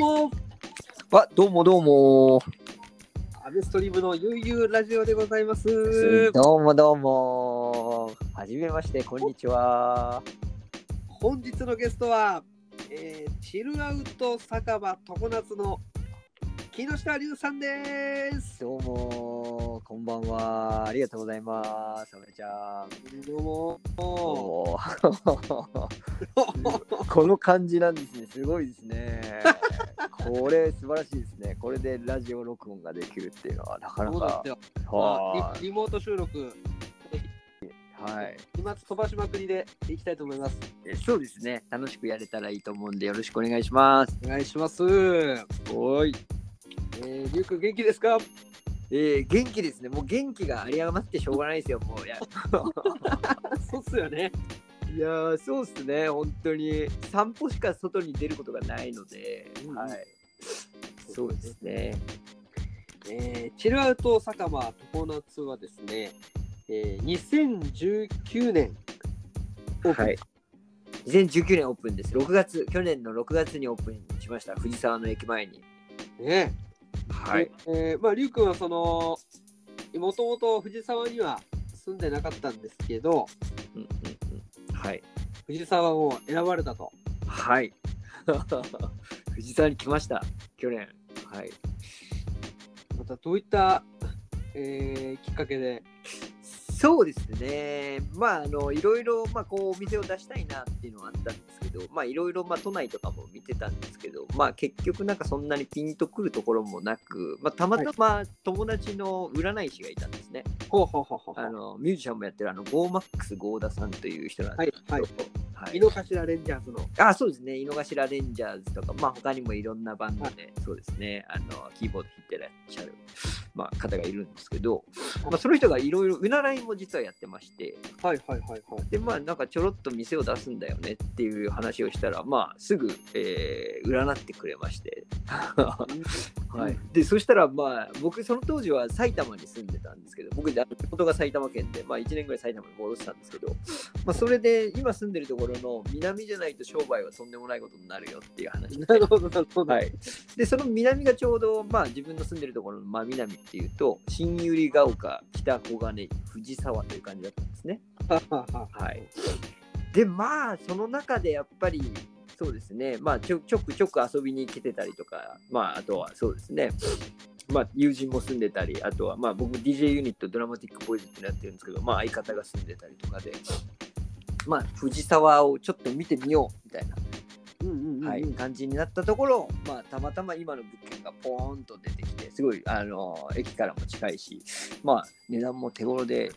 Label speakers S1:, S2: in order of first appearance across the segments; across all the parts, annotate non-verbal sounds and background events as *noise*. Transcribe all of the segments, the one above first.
S1: も、
S2: あ、どうもどうも。
S1: アベストリームのゆうゆうラジオでございます。
S2: どうもどうも。はじめまして、こんにちは。
S1: 本日のゲストは、えーチルアウト酒場常夏の木下龍さんです。
S2: どうも、こんばんは。ありがとうございます。おめちゃん。
S1: どうも。
S2: おー *laughs* この感じなんですね。すごいですね。これ素晴らしいですね。これでラジオ録音ができるっていうのはなかなかは
S1: あリリモート収録、
S2: い。はい。
S1: 今飛ばしまくりでいきたいと思います。
S2: えそうですね。楽しくやれたらいいと思うんで、よろしくお願いします。
S1: お願いします。え
S2: おい。
S1: ー、リュウ君元気ですか？
S2: えー、元気ですね。もう元気が有り余ってしょうがないですよ。もういや。*laughs*
S1: そうっすよね。
S2: いやーそうっすね。本当に散歩しか外に出ることがないので、
S1: うん
S2: はい。そうですね。
S1: えーチルアウト酒場常夏はですね、えー、2019年オープン
S2: はい。2019年オープンです。6月、去年の6月にオープンしました。藤沢の駅前に。
S1: ね。
S2: はい。
S1: でえーまあ、りゅうくんはその、もともと藤沢には住んでなかったんですけど、
S2: うんうんうん。はい。
S1: 藤沢を選ばれたと。
S2: はい。*laughs* 藤沢に来ました。去年。はい。
S1: またどういった、えーきっかけで、
S2: そうですね。まあ、あの、いろいろ、まあ、こう、お店を出したいなっていうのはあったんですけど、まあ、いろいろ、まあ、都内とかも見てたんですけど、まあ、結局、なんかそんなにピンとくるところもなく、まあ、たまたま友達の占い師がいたんですね。
S1: ほうほうほうほうほう
S2: あの、ミュージシャンもやってる、あの、ゴーマックスゴーダさんという人なんですけど、
S1: はい
S2: はい
S1: 井の頭レンジャーズの。
S2: あ、そうですね。井の頭レンジャーズとか、まあ他にもいろんなバンドで、そうですね。あの、キーボード弾いてらっしゃる、まあ、方がいるんですけど、まあ、その人がいろいろ占いも実はやってまして、
S1: はいはいはいはい。
S2: で、まあなんかちょろっと店を出すんだよねっていう話をしたら、まあすぐ、えー占ってくれまして。はい。で、そしたらまあ僕その当時は埼玉に住んでたんですけど、僕、地元が埼玉県で、まあ1年ぐらい埼玉に戻ってたんですけど、まあそれで今住んでるところの南じゃないと商売はとんでもないことになるよっていう話で
S1: なるほどなるほど。
S2: はい、でその南がちょうど、まあ、自分の住んでるところの真南っていうと新百合ヶ丘北小金井藤沢という感じだったんですね。
S1: は
S2: い、でまあその中でやっぱりそうですね。まあちょちょくちょく遊びに来てたりとかまああとはそうですね。まあ友人も住んでたりあとはまあ僕 DJ ユニットドラマティックボーイズってのやってるんですけどまあ相方が住んでたりとかでまあ藤沢をちょっと見てみようみたいな
S1: うんうんうんうん。
S2: はい、感じになったところ、まあ、たまたま今の物件がポーンと出てきて、すごい、あの、駅からも近いし、まあ、値段も手頃で、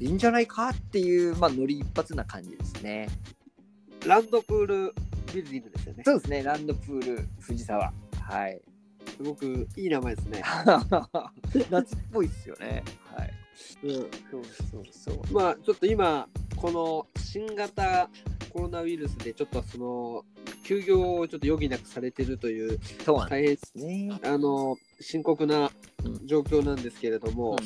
S2: いいんじゃないかっていう、まあ、ノリ一発な感じですね。
S1: ランドプールビルディングですよね。
S2: そうですね、ランドプール藤沢。はい。
S1: すごくいい名前ですね。*laughs*
S2: 夏っぽいですよね。はい。
S1: うん
S2: そうそうそう。
S1: まあちょっと今この新型コロナウイルスでちょっとその休業をちょっと余儀なくされてるという大変
S2: すね。
S1: あの深刻な
S2: うん
S1: 状況なんですけれども、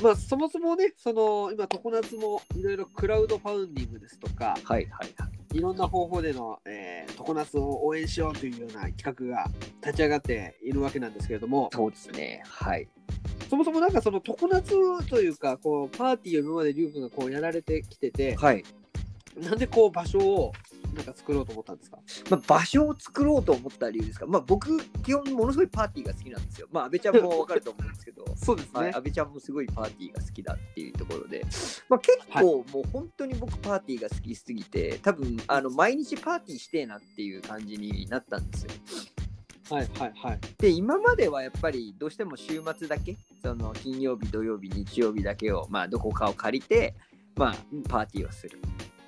S1: まあそもそもねその今常夏もいろいろクラウドファウンディングですとか
S2: はいはいはい。
S1: いろんな方法での、えー、常夏を応援しようというような企画が立ち上がっているわけなんですけれども
S2: そうですね。はい。
S1: そもそもなんかその常夏というかこうパーティーを今までリュウ君がこうやられてきてて
S2: はい。
S1: なんでこう場所をなんか作ろうと思ったんですか？
S2: まあ、場所を作ろうと思った理由ですか、まあ、僕、基本ものすごいパーティーが好きなんですよ。まあ、安倍ちゃんもわかると思うんですけど、*laughs*
S1: そうです
S2: はい、安倍ちゃんもすごいパーティーが好きだっていうところで、まあ、結構もう本当に僕パーティーが好きすぎて、多分あの毎日パーティーしてえなっていう感じになったんですよ。
S1: はいはいはい
S2: で、今まではやっぱりどうしても週末だけ、その金曜日、土曜日、日曜日だけを、まあ、どこかを借りて、まあ、パーティーをする。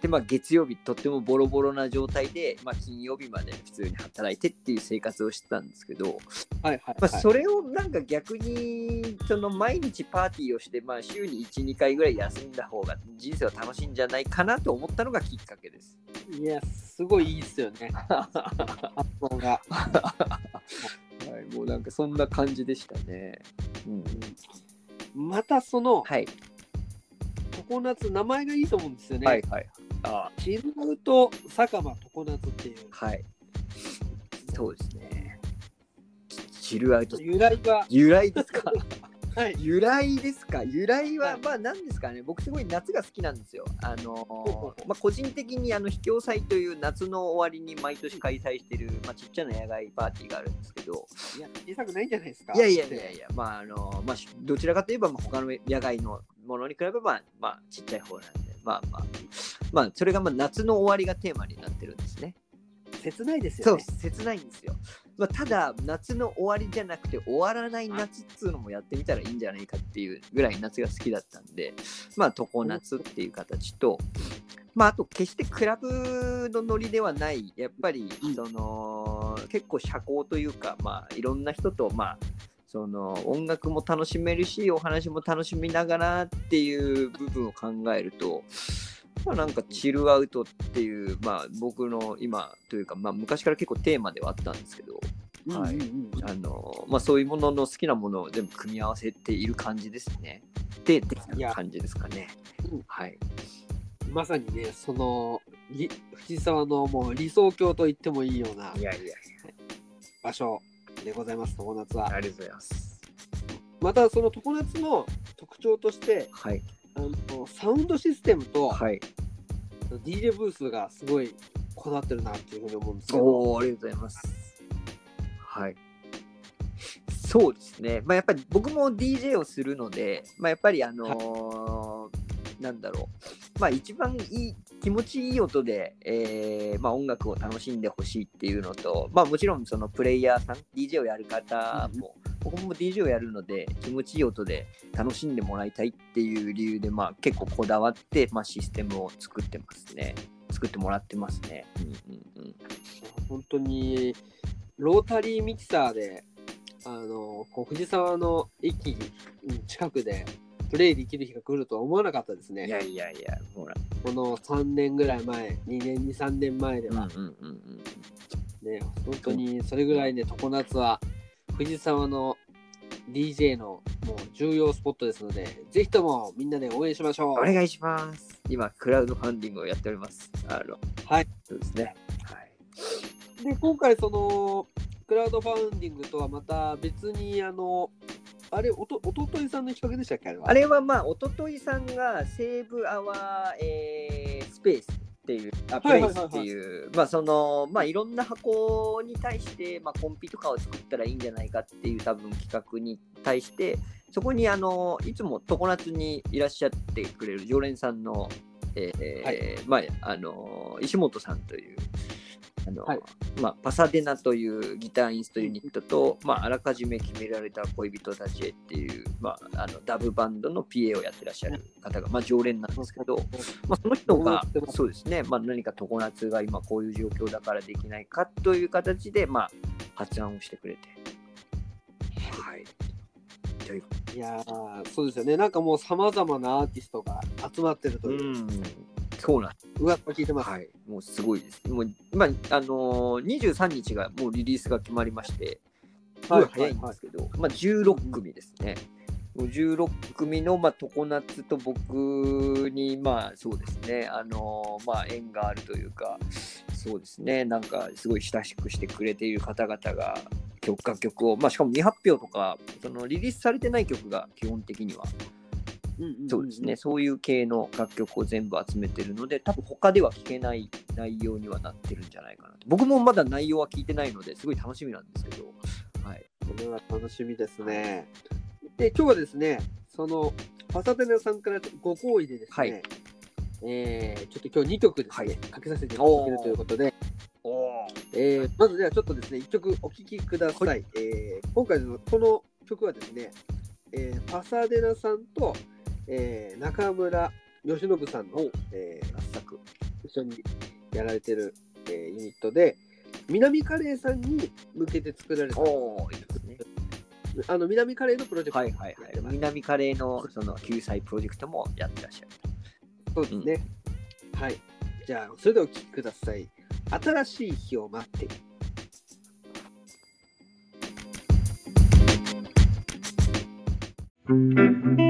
S2: で、まあ、月曜日、とってもボロボロな状態で、まあ、金曜日まで普通に働いてっていう生活をしてたんですけど、
S1: はいはい、
S2: まあ、
S1: はい
S2: それをなんか逆にその毎日パーティーをして、まあ、週に12回ぐらい休んだ方が人生は楽しいんじゃないかなと思ったのがきっかけです。
S1: いやすごいいいっすよね *laughs* 発想が
S2: はい、もうなんかそんな感じでしたね。うん、
S1: またその
S2: はい、
S1: 常夏名前がいいと思うんですよね、
S2: はい、はい。あ
S1: チルアウト酒場常夏っていう
S2: はい。そうですね。チルアウト。
S1: 由来は、
S2: 由来ですか？*laughs*
S1: はい。
S2: 由来ですか？由来は、
S1: はい
S2: まあ何ですかね？僕すごい夏が好きなんですよ。あのーまあ個人的にあの秘境祭という夏の終わりに毎年開催してる、まあ、ちっちゃな野外パーティーがあるんですけど
S1: いや、小さくないんじゃないですか？
S2: いやいやいやいやまああのまあしどちらかといえばまあ他の野外のものに比べればまあちっちゃい方なんでまあまあまあそれがまあ夏の終わりがテーマになってるんですね。
S1: 切ないです
S2: そう
S1: よね。
S2: 切ないんですよ。まあ、ただ夏の終わりじゃなくて終わらない夏っつうのもやってみたらいいんじゃないかっていうぐらい夏が好きだったんでまあ常夏っていう形とまああと決してクラブのノリではないやっぱり
S1: うん
S2: その、結構社交というかまあいろんな人とまあその音楽も楽しめるしお話も楽しみながらっていう部分を考えるとまあ、なんかチルアウトっていう、まあ、僕の今というか、まあ、昔から結構テーマではあったんですけど、はいあのまあ、そういうものの好きなものを全部組み合わせている感じですね。で、できた感じですかね
S1: うん。
S2: はい。
S1: まさにね、その、り藤沢のもう理想郷と言ってもいいようない
S2: やいや、
S1: 場所でございます、常夏は。
S2: ありがとうございます。
S1: また、その常夏の特徴として、
S2: はい。
S1: あのサウンドシステムと
S2: はい。
S1: DJ ブースがすごいこだわってるなっていうふうに思うんですけど。
S2: おお、ありがとうございます。はい。そうですね。まあ、やっぱり僕も DJ をするので、まあ、やっぱりあのーなんだろう。まあ、一番いい、気持ちいい音で、えーまあ、音楽を楽しんでほしいっていうのと、まあ、もちろんそのプレイヤーさん、DJ をやる方も、僕も DJ をやるので、気持ちいい音で楽しんでもらいたいっていう理由で、まあ、結構こだわって、まあ、システムを作ってますね。作ってもらってますね。うんうんうん。
S1: 本当にロータリーミキサーであのこう藤沢の駅うん近くでプレイできる日が来るとは思わなかったですね。
S2: いやいやいや、ほら。
S1: この3年ぐらい前、2年、2、3年前では、
S2: うんうんうんうん。
S1: ね、本当にそれぐらいね、常夏は藤沢の DJ のもう重要スポットですので、ぜひともみんなで応援しましょう。
S2: お願いします。今、クラウドファンディングをやっております。あの、
S1: はい。
S2: そうですね。はい。
S1: で、今回そのクラウドファンディングとはまた別に、あの、あれ、おと、おとといさんの企画でしたっけあれは？
S2: あれはまあ、おとといさんがセーブアワー、えースペースっていう、あプ
S1: はいはいはいはい
S2: レイスっていう、まあその、まあいろんな箱に対して、まあコンピとかを作ったらいいんじゃないかっていう多分企画に対して、そこにあの、いつも常夏にいらっしゃってくれる常連さんの、えー
S1: はい
S2: まあ、あの、石本さんという、あの、
S1: はい。
S2: まあ、パサデナというギターインストユニットと、まあ、あらかじめ決められた恋人たちへっていう、まあ、あのダブバンドの PA をやってらっしゃる方が、まあ、常連なんですけど、まあ、その人がそうですね、まあ、何か常夏が今こういう状況だからできないかという形で、まあ、発案をしてくれて。はい。とい
S1: やーそうですよね。なんかもうさまざまなアーティストが集まってると
S2: う。
S1: いう、
S2: ん、そうなんです
S1: うわっと聞いてます。
S2: はい、もうすごいです。もう、まあ、あのー、23日がもうリリースが決まりまして、すごい早いんですけど、まあ、16組ですね。もう16組の、まあ、常夏と僕に、まあ、そうですね、あのーまあ、縁があるというか、そうですね、なんか、すごい親しくしてくれている方々が、曲楽曲を、まあ、しかも未発表とか、そのリリースされてない曲が基本的にはそうですね、。そういう系の楽曲を全部集めてるので、多分他では聴けない内容にはなってるんじゃないかなと。僕もまだ内容は聞いてないので、すごい楽しみなんですけど、はい。
S1: これは楽しみですね。で、今日はですね、そのパサデナさんからご好意でですね、
S2: はい
S1: えーちょっと今日2曲ですね、
S2: はい
S1: かけさせていただけるということで、
S2: お
S1: えーまずではちょっとですね、1曲お聴きください。
S2: は
S1: えー今回のこの曲はですね、えーパサデナさんと、えー中村義信さんの、えー
S2: 合作。
S1: 一緒にやられてる、えーユニットで、南カレーさんに向けて作られた、
S2: おいいですね。
S1: あの南カレーのプロジェクト
S2: はいはいはい。南カレーのその救済プロジェクトもやってらっしゃる。
S1: そうですね。はい。じゃあ、それではお聴きください。新しい日を待っている。「はい、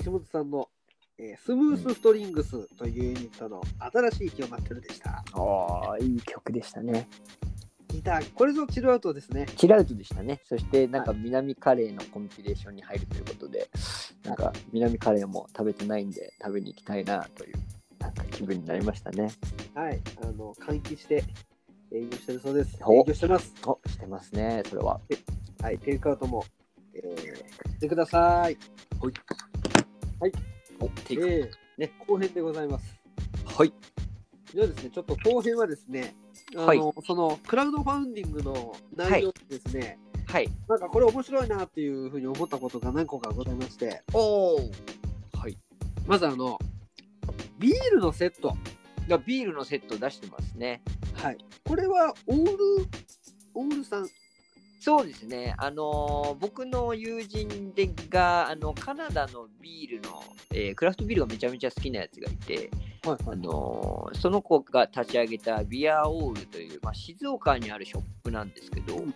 S1: 石本さんの、えースムースストリングスというユニットの新しい日を待ってるでした。
S2: ああ、いい曲でしたね。
S1: ギター、これぞチルアウトですね。
S2: チルアウトでしたね。そして、なんか南カレーのコンピレーションに入るということで、なんか南カレーも食べてないんで、食べに行きたいなという、なんか気分になりましたね。
S1: はい、あの、換気して営業してるそうです。
S2: お
S1: 営業してます。
S2: お、してますね、それは。
S1: はい、テイクアウトも、えー、してください。
S2: お、テイク。
S1: えーね、後編でございます。
S2: はい。
S1: じゃあですね、ちょっと後編はですね、あの、
S2: はい
S1: そのクラウドファウンディングの内容ですね、
S2: はい。
S1: なんかこれ面白いなっていうふうに思ったことが何個かございまして、
S2: おお。はい。
S1: まずあの、ビールのセット。
S2: だビールのセット出してますね。
S1: はい。これはオール、オールさん。
S2: そうですね、あのー僕の友人でがあのカナダのビールの、えークラフトビールがめちゃめちゃ好きなやつがいて、
S1: はい
S2: あのーその子が立ち上げたビアオールという、まあ、静岡にあるショップなんですけど、
S1: うんうん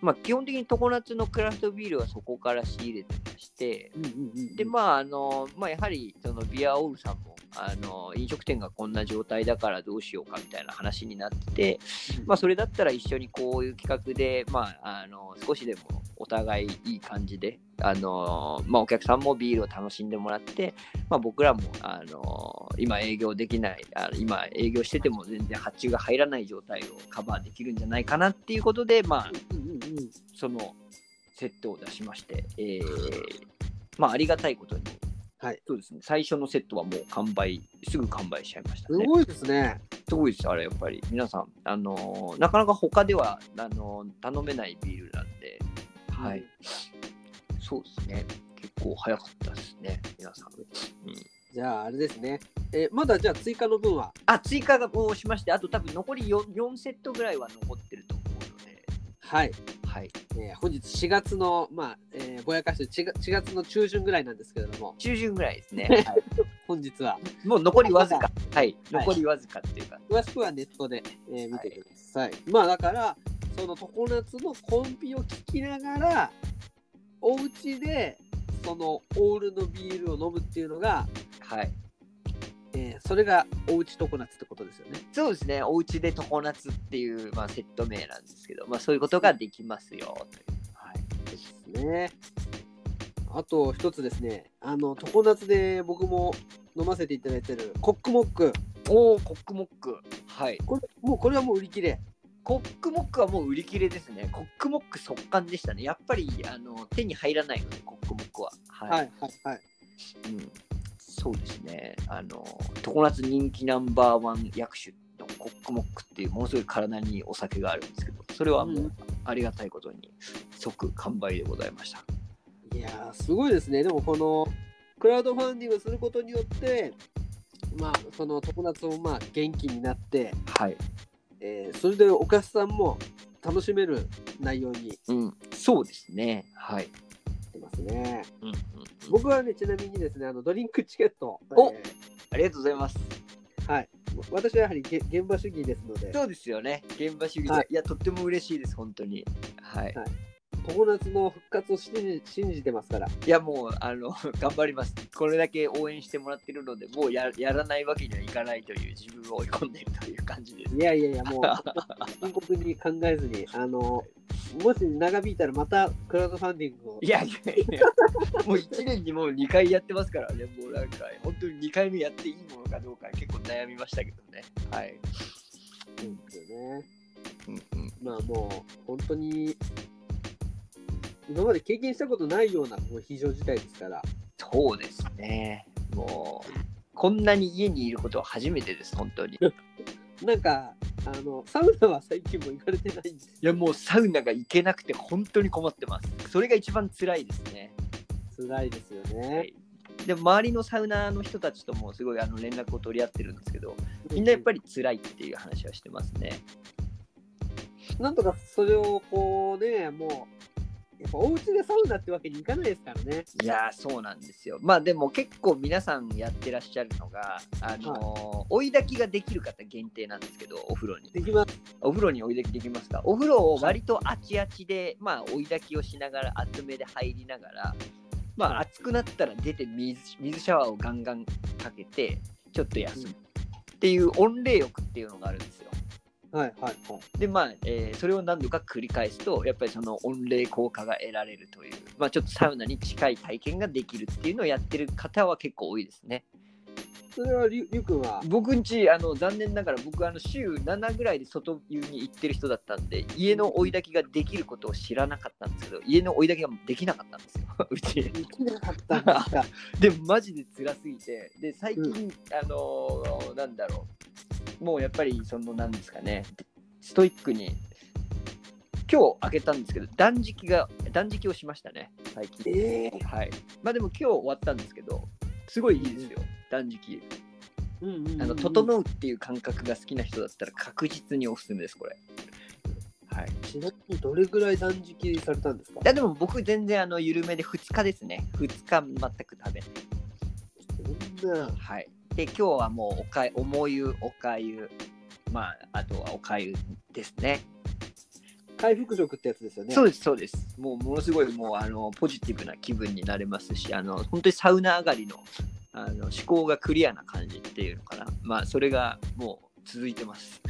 S2: まあ、基本的に常夏のクラフトビールはそこから仕入れてまして、
S1: うんうんうん
S2: でまああのまあ、やはりそのビアオールさんもあの飲食店がこんな状態だからどうしようかみたいな話になってて、まあ、それだったら一緒にこういう企画で、まあ、あの少しでもお互いいい感じで、あのまあ、お客さんもビールを楽しんでもらって、まあ、僕らも、あの今営業できないあ今営業してても全然発注が入らない状態をカバーできるんじゃないかなっていうことで、まあ、そのセットを出しまして、えーまあ、ありがたいことに、
S1: はい
S2: そうですね、最初のセットはもう完売、すぐ完売しちゃいましたね。
S1: すごいですね。
S2: すごいです、あれ、やっぱり。皆さん、あのーなかなか他ではあのー頼めないビールなんで、はい。そうですね。結構早かったですね、皆さん。うん、
S1: じゃあ、あれですね。えまだじゃあ追加の分は？
S2: あ、追加をしまして、あと多分残り 4, 4セットぐらいは残ってると思うので、
S1: はい。
S2: はい。
S1: えー本日4月の、まあ、えーぼやかして4月 ,4 月の中旬ぐらいなんですけれども、
S2: 中旬ぐらいですね。*laughs* はい
S1: 本日は
S2: もう残りわずか。はい。
S1: はい
S2: 残りわずかっていうか。
S1: 詳しくはネットで、えー見てください。まあだから、その常夏のコンピを聞きながら、お家でそのオールのビールを飲むっていうのが、
S2: はい。
S1: えーそれがおうち常夏ってことですよね。
S2: そうですね。お家で常夏っていう、まあ、セット名なんですけど、まあ、そういうことができますよ。というはい。
S1: ですね。あと一つですね、あの常夏で僕も飲ませていただいてるコックモック。
S2: おお、コックモック。はい。
S1: これもうこれはもう売り切れ。
S2: コックモックはもう売り切れですね。コックモック速乾でしたね。やっぱりあの手に入らないので、コックモックは。はい。
S1: はいはいはい。
S2: うん、そうですね。あの、常夏人気ナンバーワン薬種のコックモックっていう、ものすごい体にお酒があるんですけど、それはも
S1: う
S2: うんありがたいことに即完売でございました。
S1: いやーすごいですね。でもこのクラウドファンディングすることによって、まあその常夏もまあ元気になって、
S2: はい。
S1: えーそれでお客さんも楽しめる内容に
S2: うん、そうですね。はい。
S1: なってますね。
S2: うんうんうん、
S1: 僕はね、ちなみにですね、あのドリンクチケット、
S2: お
S1: え
S2: ありがとうございます。
S1: ーはい。私はやはりげ現場主義ですので、
S2: そうですよね。現場主義で、
S1: はい
S2: い、や、とっても嬉しいです、本当に。はい。
S1: はい常夏の復活を信じ信じてますから。
S2: いやもうあの *laughs* 頑張ります。これだけ応援してもらってるので、もうややらないわけにはいかないという自分を追い込んでいるという感じです。
S1: いやいやいや、もう *laughs* 深刻に考えずに、あの、もし長引いたらまたクラウドファンディングを
S2: いやいやいや、もう1年にもう2回やってますからね、もうなんか、本当に2回目やっていいものかどうか結構悩みましたけどね。はい。
S1: うんですよね。
S2: うんうん、
S1: まあもう本当に今まで経験したことないような非常事態ですから。
S2: そうですね。もう、こんなに家にいることは初めてです、本当に。い *laughs*
S1: なんかあのサウナは最近も行かれてないんです。
S2: や、もうサウナが行けなくて本当に困ってます。それが一番辛いですね。
S1: 辛いですよ
S2: は
S1: ね。
S2: いでも周りのサウナーの人たちともすごいあの連絡を取り合ってるんですけど、みんなやっぱり辛いっていう話はしてますね。
S1: なんとかそれをこうね、もやっぱお家でサウナってわけにいかないですからね。
S2: いやーそうなんですよ。まあでも結構皆さんやってらっしゃるのが、あのー追い炊きができる方限定なんですけど、お風呂に。
S1: できます。
S2: お風呂に追い炊きできますか？お風呂を割とあちあちで、まあ追い炊きをしながら、厚めで入りながら、まあ熱くなったら出て水水シャワーをガンガンかけて、ちょっと休むっていう温冷浴っていうのがあるんですよ。
S1: はいはいはい。
S2: でまあ、えーそれを何度か繰り返すとやっぱりその温冷効果が得られるという、まあ、ちょっとサウナに近い体験ができるっていうのをやってる方は結構多いですね。
S1: それはりゅりゅうくんは、
S2: 僕んちあの残念ながら僕あの週7ぐらいで外湯に行ってる人だったんで家の追い炊きができることを知らなかったんですけど家の追い炊きができなかったんですよ。*laughs* うち。
S1: できなかったんですか。
S2: でマジで辛すぎて。で最近、あのーなんだろう。もうやっぱりそのなんですかね。ストイックに今日開けたんですけど断食が断食をしましたね最近。
S1: ええ
S2: はい。まあでも今日終わったんですけどすごいいいですよ。断食。
S1: うんうんうんうん。
S2: あの整うっていう感覚が好きな人だったら確実におすすめですこれ。はい。
S1: ちなみにどれぐらい断食されたんですか？
S2: いやでも僕全然あの緩めで2日ですね。2日全く食べない。
S1: そんな、
S2: はい。で、今日はもうおかゆ、重湯、おかゆ、まあ、あとはおかゆですね。
S1: 回復食ってやつですよね。
S2: そうです、そうです。もう、ものすごい、もう、あの、ポジティブな気分になれますし、あの、本当にサウナ上がりの、あの、思考がクリアな感じっていうのかな。まあ、それがもう続いてます。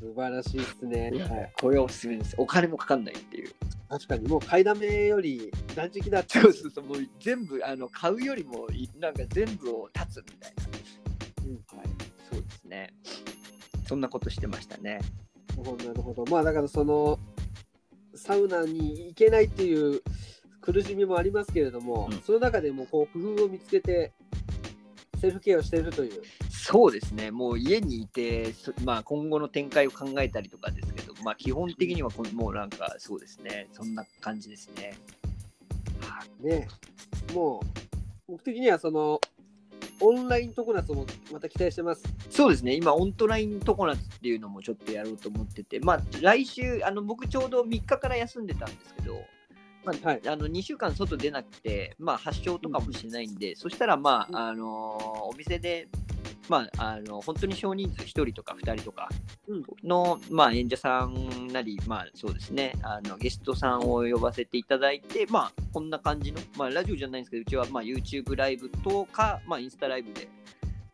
S1: 素晴らしいですね。はい、
S2: これはおすすめです。お金もかかんないっていう。
S1: 確かにもう買いだめより断食だって。
S2: そうそうもう全部、あの、買うよりもい、なんか全部を断つみたいな。
S1: うん
S2: はい。そうですね。そんなことしてましたね。
S1: なるほどなるほど。まあだからそのサウナに行けないっていう苦しみもありますけれども、
S2: うん
S1: その中でもこう工夫を見つけてセルフケアをしているという。
S2: そうですね、もう家にいて、そまあ、今後の展開を考えたりとかですけど、まあ、基本的にはこもうなんかそうですね、そんな感じですね。はい
S1: ね、もう僕的にはそのオンライン常夏もまた期待してます。
S2: そうですね、今、オントライン常夏っていうのもちょっとやろうと思ってて、まあ、来週、あの僕、ちょうど3日から休んでたんですけど、まあ
S1: はい。
S2: あの2週間外出なくて、まあ、発症とかもしないんで、そしたら、まああのーお店で、まあ、あの本当に少人数1人とか2人とか
S1: うん。
S2: の、まあ、演者さんなり、まあ、そうですね。あのゲストさんを呼ばせていただいて、まあ、こんな感じの、まあ、ラジオじゃないんですけどうちは、まあ、YouTube ライブとか、まあ、インスタライブで、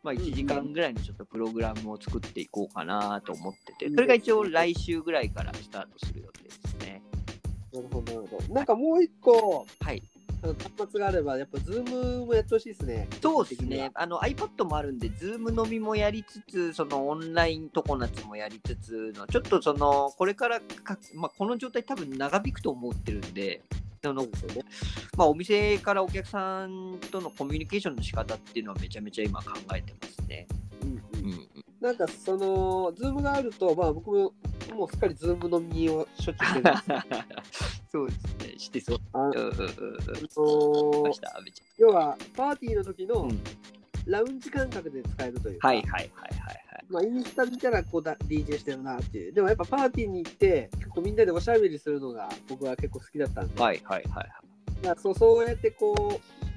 S2: まあ、1時間ぐらいのちょっとプログラムを作っていこうかなと思ってて
S1: うん。
S2: それが一応来週ぐらいからスタートする予定ですね。
S1: なるほどなんかもう一個
S2: はい
S1: 端末があればやっぱズームもやってほしいですね。
S2: そうです。ねあの iPad もあるんで、Zoom 飲みもやりつつ、そのオンライン常夏もやりつつの、ちょっとその、これからか、まあ、この状態多分長引くと思ってるんで、その。まあ、お店からお客さんとのコミュニケーションの仕方っていうのはめちゃめちゃ今考えてますね。
S1: うん
S2: う
S1: うん
S2: ん、
S1: なんかそのズームがあるとまあ僕ももうすっかりズーム飲みをしょっちゅうしてるんです。*laughs*
S2: そうですね、してそう。
S1: あ
S2: うんうんうんうん。
S1: の
S2: ました、阿部ち
S1: 要はパーティーの時。の
S2: うん
S1: ラウンジ感覚で使えるというか、
S2: はいはいはいはいはい。
S1: まあ、インスタ見たらこうだ DJ してるなっていうでもやっぱパーティーに行って結構みんなでおしゃべりするのが僕は結構好きだったんで、
S2: はいはいはいはい。
S1: まあ、そうそうやってこう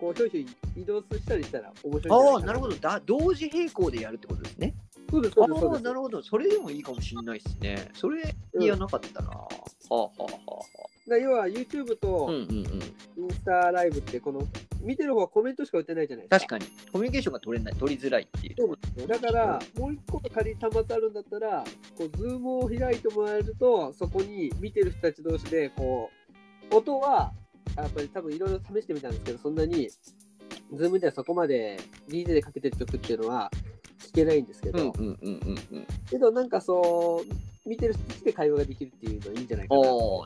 S1: こうひょいひょい移動したりしたら面白い
S2: ああ、なるほどだ。同時並行でやるってことですね。
S1: そうですそうですそう
S2: ああ、なるほど。それでもいいかもしれないですね。それ、いや、なかったな。はあ、はあ、は
S1: だから要は YouTube
S2: あ。
S1: と。インスタライブってこの見てる方はコメントしか打ってないじゃないですか
S2: 確かに、コミュニケーションが取れない、取りづらいっていう。
S1: そうですよだからもう一個仮にたまってあるんだったらこうズームを開いてもらえるとそこに見てる人たち同士でこう音はやっぱり多分いろいろ試してみたんですけどそんなにズームではそこまで DJ でかけてる曲っていうのは聞けないんですけど。けどなんかそう見てる人で会話ができるっていうのはいいんじゃないか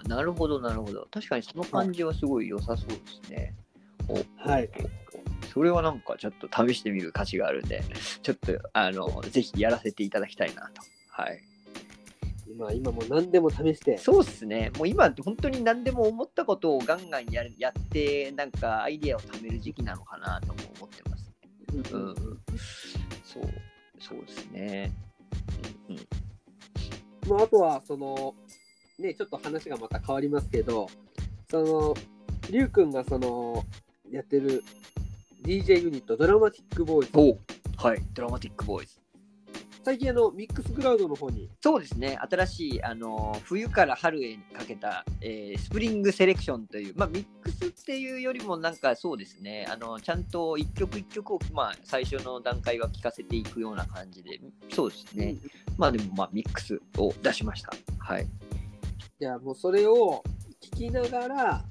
S1: な
S2: なるほどなるほど。確かにその感じはすごい良さそうですね。お
S1: はい。
S2: それはなんかちょっと試してみる価値があるんで、ちょっとあのぜひやらせていただきたいなと。はい。
S1: 今今もう何でも試して
S2: そうですね。もう今本当に何でも思ったことをガンガンやるやって、なんかアイデアを貯める時期なのかなとも思ってます。
S1: うん
S2: うんうん。そう、そうですね。うんうん。
S1: まあ、あとはそのね、ちょっと話がまた変わりますけど、その、りゅうくんがその、やってる DJ ユニット、ドラマティックボーイズ。
S2: はい、ドラマティックボーイズ。
S1: 最近あの、ミックスクラウドの方に、
S2: そうですね、新しいあの冬から春へかけた、えースプリングセレクションという、まあ、ミックスっていうよりも、なんかそうですね、あのちゃんと一曲一曲を、まあ、最初の段階は聴かせていくような感じで、そうですね、まあでも、まあ、ミックスを出しました。はい。
S1: じゃあもうそれを聞きながら、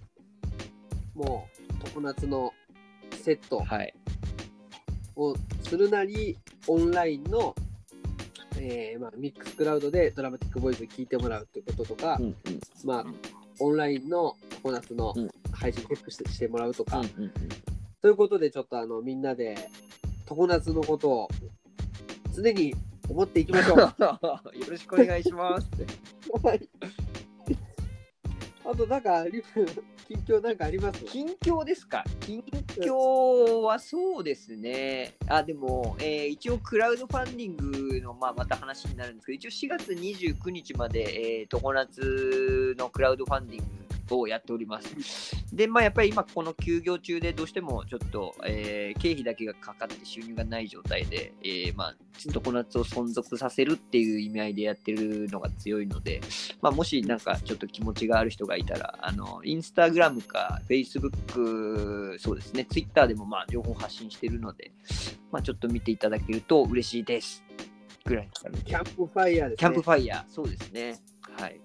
S1: もう常夏のセット
S2: はい。
S1: をするなり、オンラインの、えーまあ、ミックスクラウドでドラマティックボーイズ聞いてもらうっていうこととか、
S2: うんうん
S1: まあ
S2: うん、
S1: オンラインの常夏の
S2: うん
S1: 配信チェックしてしてもらうとか、
S2: うんうんうん
S1: ということで、ちょっとあのみんなで常夏のことを常に思っていきましょう。*laughs*
S2: よろしくお願いします。*laughs*
S1: はいあと、なんか、リュウ近況なんかあります？
S2: 近況ですか？近況はそうですね。あ、でも、えー一応クラウドファンディングの、まあ、また話になるんですけど、一応4月29日まで、えー、常夏のクラウドファンディングをやっております。で、まあ、やっぱり今、この休業中でどうしてもちょっと、えー経費だけがかかって収入がない状態で、えーまあ、常夏を存続させるっていう意味合いでやってるのが強いので、まあ、もしなんかちょっと気持ちがある人がいたら、あの、インスタグラムか、フェイスブック、そうですね、ツイッターでもまあ両方発信してるので、まあちょっと見ていただけると嬉しいです。ぐらいですかね。
S1: キャンプファイヤーですね。
S2: キャンプファイヤー、そうですね。はい。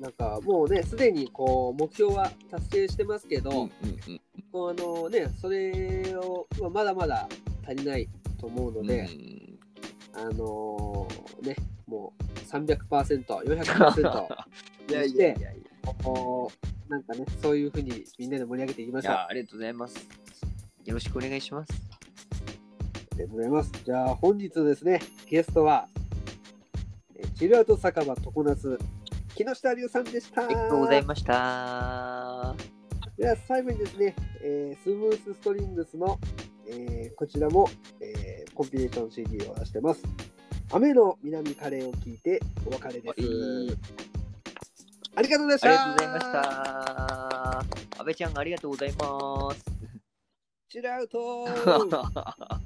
S1: なんかもうね、すでにこう目標は達成してますけど、
S2: うんうんうん
S1: こうあのね、それを、まあ、まだまだ足りないと思うので、
S2: うん
S1: あのーね、もう300%、400% *laughs*
S2: いやいやいやいや。
S1: こうなんかね、そういうふうにみんなで盛り上げていきましょう。あ
S2: いや、ありがとうございます。よろしくお願いします。
S1: りがとうございます。じゃあ本日ですね、ゲストは、えーチルアウト酒場常夏、木下龍さんでした。
S2: ありがとうございました。
S1: では最後にですね、えースムースストリングスの、えーこちらも、えーコンピレーション CD を出してます。雨の南カレーを聞いてお別れです。ありがとうございました。
S2: ありがとうございました。安倍ちゃん、ありがとうございます。
S1: チルアウト *laughs*